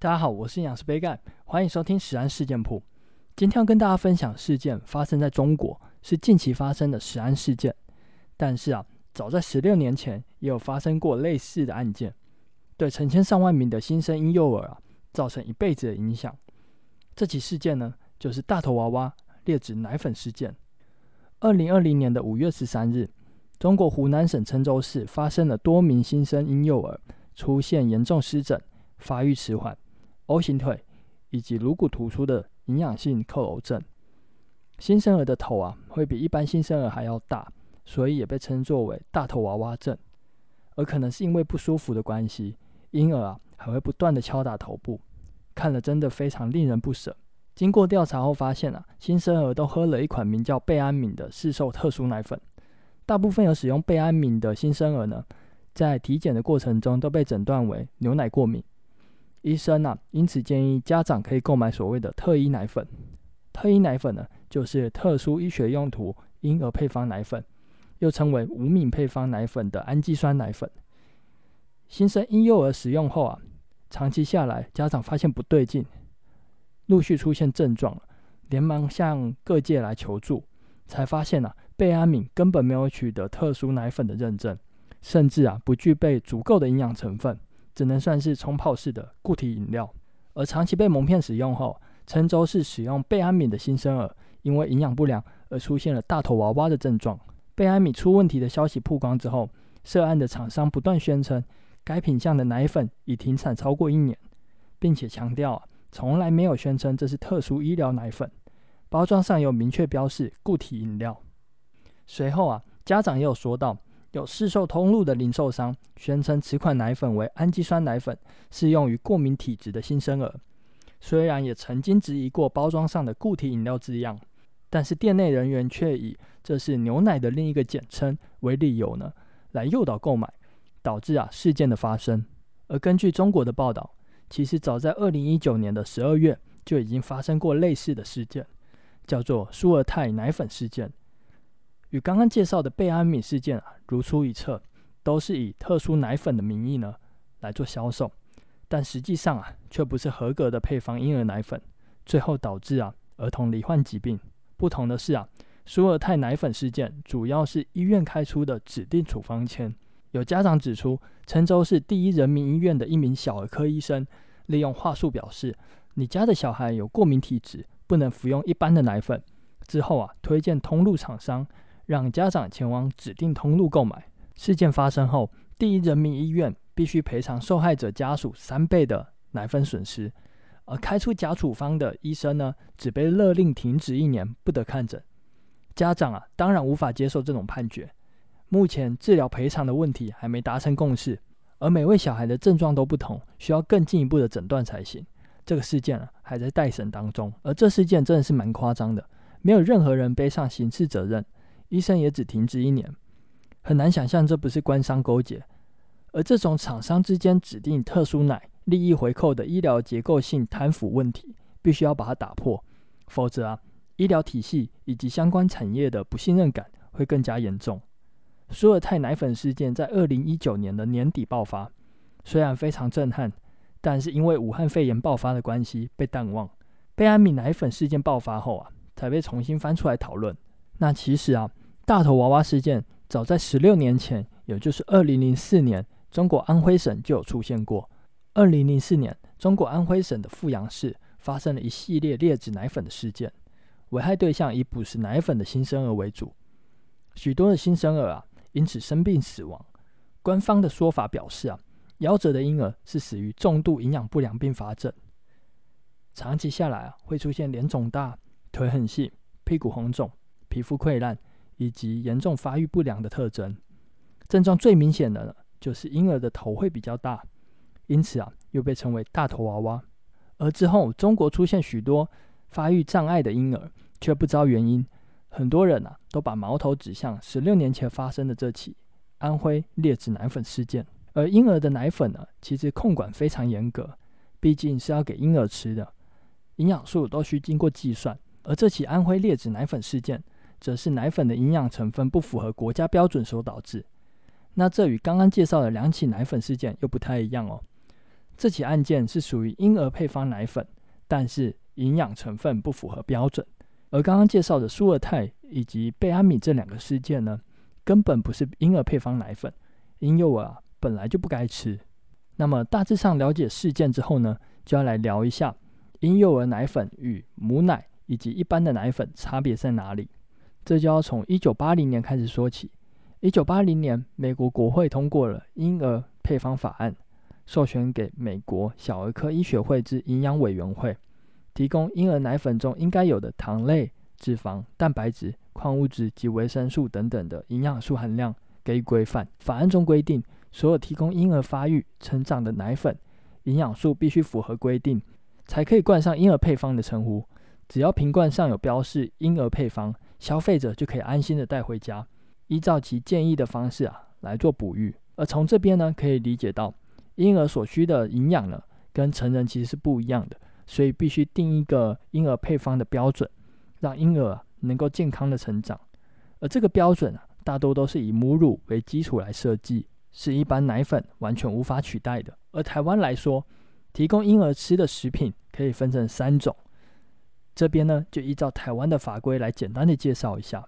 大家好，我是营养师杯盖，欢迎收听食安事件簿。今天要跟大家分享事件发生在中国，是近期发生的食安事件。但是啊，早在十六年前也有发生过类似的案件，对成千上万名的新生婴幼儿啊造成一辈子的影响。这起事件呢，就是大头娃娃劣质奶粉事件。二零二零年的五月十三日，中国湖南省郴州市发生了多名新生婴幼儿出现严重湿疹、发育迟缓。O 型腿以及颅骨突出的营养性佝僂症，新生儿的头啊会比一般新生儿还要大，所以也被称作为大头娃娃症。而可能是因为不舒服的关系，婴儿啊还会不断的敲打头部，看了真的非常令人不舍。经过调查后发现啊，新生儿都喝了一款名叫贝安敏的市售特殊奶粉。大部分有使用贝安敏的新生儿呢，在体检的过程中都被诊断为牛奶过敏。医生啊，因此建议家长可以购买所谓的特医奶粉。特医奶粉呢，就是特殊医学用途婴儿配方奶粉，又称为无敏配方奶粉的氨基酸奶粉。新生婴幼儿使用后啊，长期下来，家长发现不对劲，陆续出现症状，连忙向各界来求助，才发现啊，贝安敏根本没有取得特殊奶粉的认证，甚至啊，不具备足够的营养成分。只能算是冲泡式的固体饮料，而长期被蒙骗使用后，郴州市使用贝安敏的新生儿，因为营养不良而出现了大头娃娃的症状。贝安敏出问题的消息曝光之后，涉案的厂商不断宣称该品项的奶粉已停产超过一年，并且强调啊，从来没有宣称这是特殊医疗奶粉，包装上有明确标示固体饮料。随后啊，家长也有说到。有市售通路的零售商宣称此款奶粉为氨基酸奶粉，适用于过敏体质的新生儿。虽然也曾经质疑过包装上的固体饮料字样，但是店内人员却以这是牛奶的另一个简称为理由呢，来诱导购买，导致啊事件的发生。而根据中国的报道，其实早在二零一九年的十二月就已经发生过类似的事件，叫做舒尔泰奶粉事件。与刚刚介绍的贝安敏事件啊如出一辙，都是以特殊奶粉的名义呢来做销售，但实际上啊却不是合格的配方婴儿奶粉，最后导致啊儿童罹患疾病。不同的是啊，舒尔泰奶粉事件主要是医院开出的指定处方签。有家长指出，郴州市第一人民医院的一名小儿科医生利用话术表示：“你家的小孩有过敏体质，不能服用一般的奶粉。”之后啊，推荐通路厂商。让家长前往指定通路购买。事件发生后，第一人民医院必须赔偿受害者家属三倍的奶粉损失，而开出假处方的医生呢，只被勒令停职一年，不得看诊。家长啊，当然无法接受这种判决。目前治疗赔偿的问题还没达成共识，而每位小孩的症状都不同，需要更进一步的诊断才行。这个事件啊，还在待审当中。而这事件真的是蛮夸张的，没有任何人背上刑事责任。医生也只停职一年，很难想象这不是官商勾结。而这种厂商之间指定特殊奶、利益回扣的医疗结构性贪腐问题，必须要把它打破，否则啊，医疗体系以及相关产业的不信任感会更加严重。舒尔泰奶粉事件在二零一九年的年底爆发，虽然非常震撼，但是因为武汉肺炎爆发的关系被淡忘。贝安敏奶粉事件爆发后啊，才被重新翻出来讨论。那其实啊，大头娃娃事件早在十六年前，也就是二零零四年，中国安徽省就有出现过。二零零四年，中国安徽省的阜阳市发生了一系列劣质奶粉的事件，危害对象以捕食奶粉的新生儿为主，许多的新生儿啊因此生病死亡。官方的说法表示啊，夭折的婴儿是死于重度营养不良并发症，长期下来啊会出现脸肿大、腿很细、屁股红肿。皮肤溃烂以及严重发育不良的特征，症状最明显的呢，就是婴儿的头会比较大，因此啊，又被称为大头娃娃。而之后，中国出现许多发育障碍的婴儿，却不知道原因。很多人啊，都把矛头指向十六年前发生的这起安徽劣质奶粉事件。而婴儿的奶粉呢，其实控管非常严格，毕竟是要给婴儿吃的，营养素都需经过计算。而这起安徽劣质奶粉事件，则是奶粉的营养成分不符合国家标准所导致。那这与刚刚介绍的两起奶粉事件又不太一样哦。这起案件是属于婴儿配方奶粉，但是营养成分不符合标准。而刚刚介绍的舒尔泰以及贝安米这两个事件呢，根本不是婴儿配方奶粉，婴幼儿啊本来就不该吃。那么大致上了解事件之后呢，就要来聊一下婴幼儿奶粉与母奶以及一般的奶粉差别在哪里。这就要从一九八零年开始说起。一九八零年，美国国会通过了婴儿配方法案，授权给美国小儿科医学会之营养委员会，提供婴儿奶粉中应该有的糖类、脂肪、蛋白质、矿物质及维生素等等的营养素含量给予规范。法案中规定，所有提供婴儿发育成长的奶粉，营养素必须符合规定，才可以冠上婴儿配方的称呼。只要瓶罐上有标示婴儿配方，消费者就可以安心的带回家。依照其建议的方式啊来做哺育，而从这边呢可以理解到，婴儿所需的营养呢跟成人其实是不一样的，所以必须定一个婴儿配方的标准，让婴儿能够健康的成长。而这个标准啊大多都是以母乳为基础来设计，是一般奶粉完全无法取代的。而台湾来说，提供婴儿吃的食品可以分成三种，这边呢就依照台湾的法规来简单的介绍一下。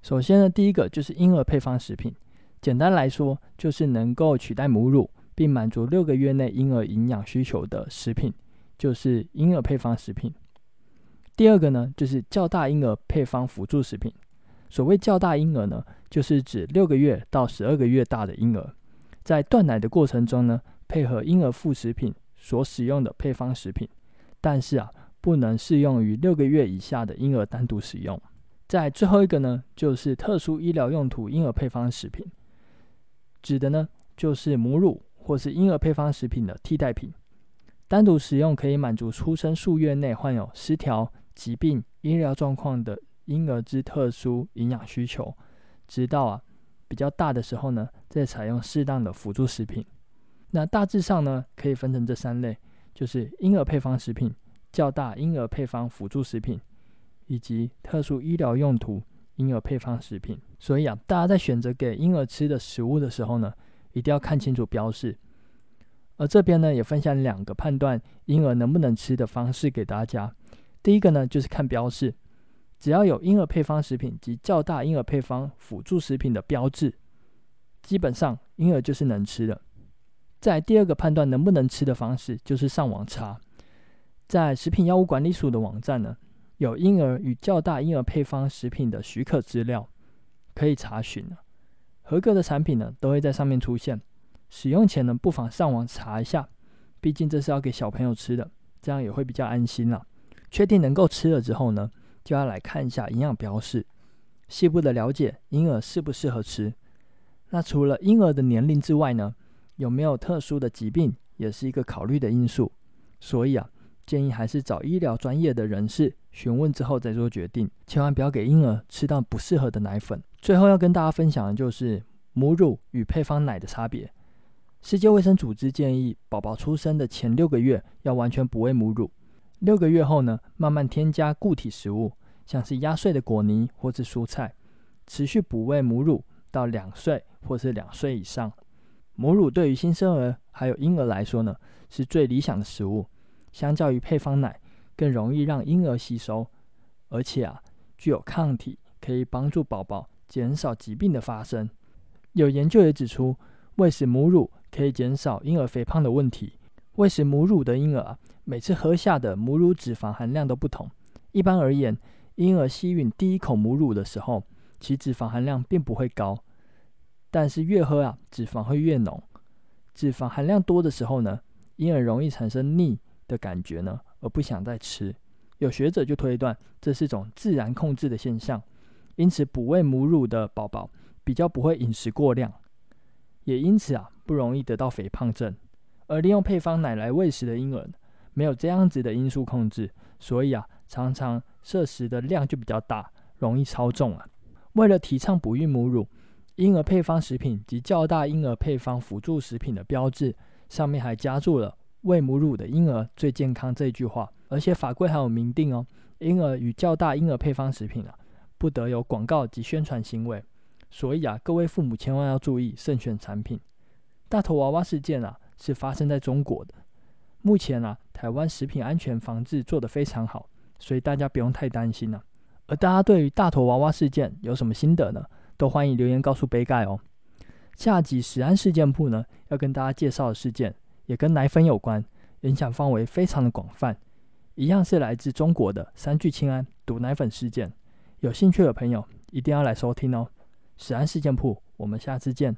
首先呢，第一个就是婴儿配方食品，简单来说就是能够取代母乳，并满足六个月内婴儿营养需求的食品，就是婴儿配方食品。第二个呢，就是较大婴儿配方辅助食品。所谓较大婴儿呢，就是指六个月到十二个月大的婴儿，在断奶的过程中呢，配合婴儿副食品所使用的配方食品，但是啊，不能适用于六个月以下的婴儿单独使用。在最后一个呢，就是特殊医疗用途婴儿配方食品，指的呢就是母乳或是婴儿配方食品的替代品，单独使用可以满足出生数月内患有失调、疾病、医疗状况的婴儿之特殊营养需求，直到啊比较大的时候呢，再采用适当的辅助食品。那大致上呢，可以分成这三类，就是婴儿配方食品、较大婴儿配方辅助食品。以及特殊医疗用途婴儿配方食品，所以啊，大家在选择给婴儿吃的食物的时候呢，一定要看清楚标示。而这边呢，也分享两个判断婴儿能不能吃的方式给大家。第一个呢，就是看标示，只要有婴儿配方食品及较大婴儿配方辅助食品的标志，基本上婴儿就是能吃的。在第二个判断能不能吃的方式，就是上网查，在食品药物管理署的网站呢。有婴儿与较大婴儿配方食品的许可资料可以查询，合格的产品呢都会在上面出现。使用前呢，不妨上网查一下，毕竟这是要给小朋友吃的，这样也会比较安心啦。确定能够吃了之后呢，就要来看一下营养标示，细部的了解婴儿适不适合吃。那除了婴儿的年龄之外呢，有没有特殊的疾病也是一个考虑的因素。所以啊，建议还是找医疗专业的人士。询问之后再做决定，千万不要给婴儿吃到不适合的奶粉。最后要跟大家分享的就是母乳与配方奶的差别。世界卫生组织建议，宝宝出生的前六个月要完全哺喂母乳，六个月后呢，慢慢添加固体食物，像是压碎的果泥或是蔬菜，持续哺喂母乳到两岁或是两岁以上。母乳对于新生儿还有婴儿来说呢，是最理想的食物，相较于配方奶。更容易让婴儿吸收，而且啊，具有抗体，可以帮助宝宝减少疾病的发生。有研究也指出，喂食母乳可以减少婴儿肥胖的问题。喂食母乳的婴儿啊，每次喝下的母乳脂肪含量都不同。一般而言，婴儿吸吮第一口母乳的时候，其脂肪含量并不会高，但是越喝啊，脂肪会越浓。脂肪含量多的时候呢，婴儿容易产生腻的感觉呢。而不想再吃，有学者就推断这是一种自然控制的现象，因此哺喂母乳的宝宝比较不会饮食过量，也因此啊不容易得到肥胖症。而利用配方奶来喂食的婴儿，没有这样子的因素控制，所以啊常常摄食的量就比较大，容易超重啊。为了提倡哺育母乳，婴儿配方食品及较大婴儿配方辅助食品的标志上面还加注了。喂母乳的婴儿最健康这句话，而且法规还有明定哦，婴儿与较大婴儿配方食品啊，不得有广告及宣传行为。所以啊，各位父母千万要注意慎选产品。大头娃娃事件啊，是发生在中国的。目前啊，台湾食品安全防治做得非常好，所以大家不用太担心了。而大家对于大头娃娃事件有什么心得呢？都欢迎留言告诉杯盖哦。下集食安事件簿呢，要跟大家介绍的事件也跟奶粉有关，影响范围非常的广泛，一样是来自中国的三聚氰胺毒奶粉事件。有兴趣的朋友一定要来收听哦。食安事件铺，我们下次见。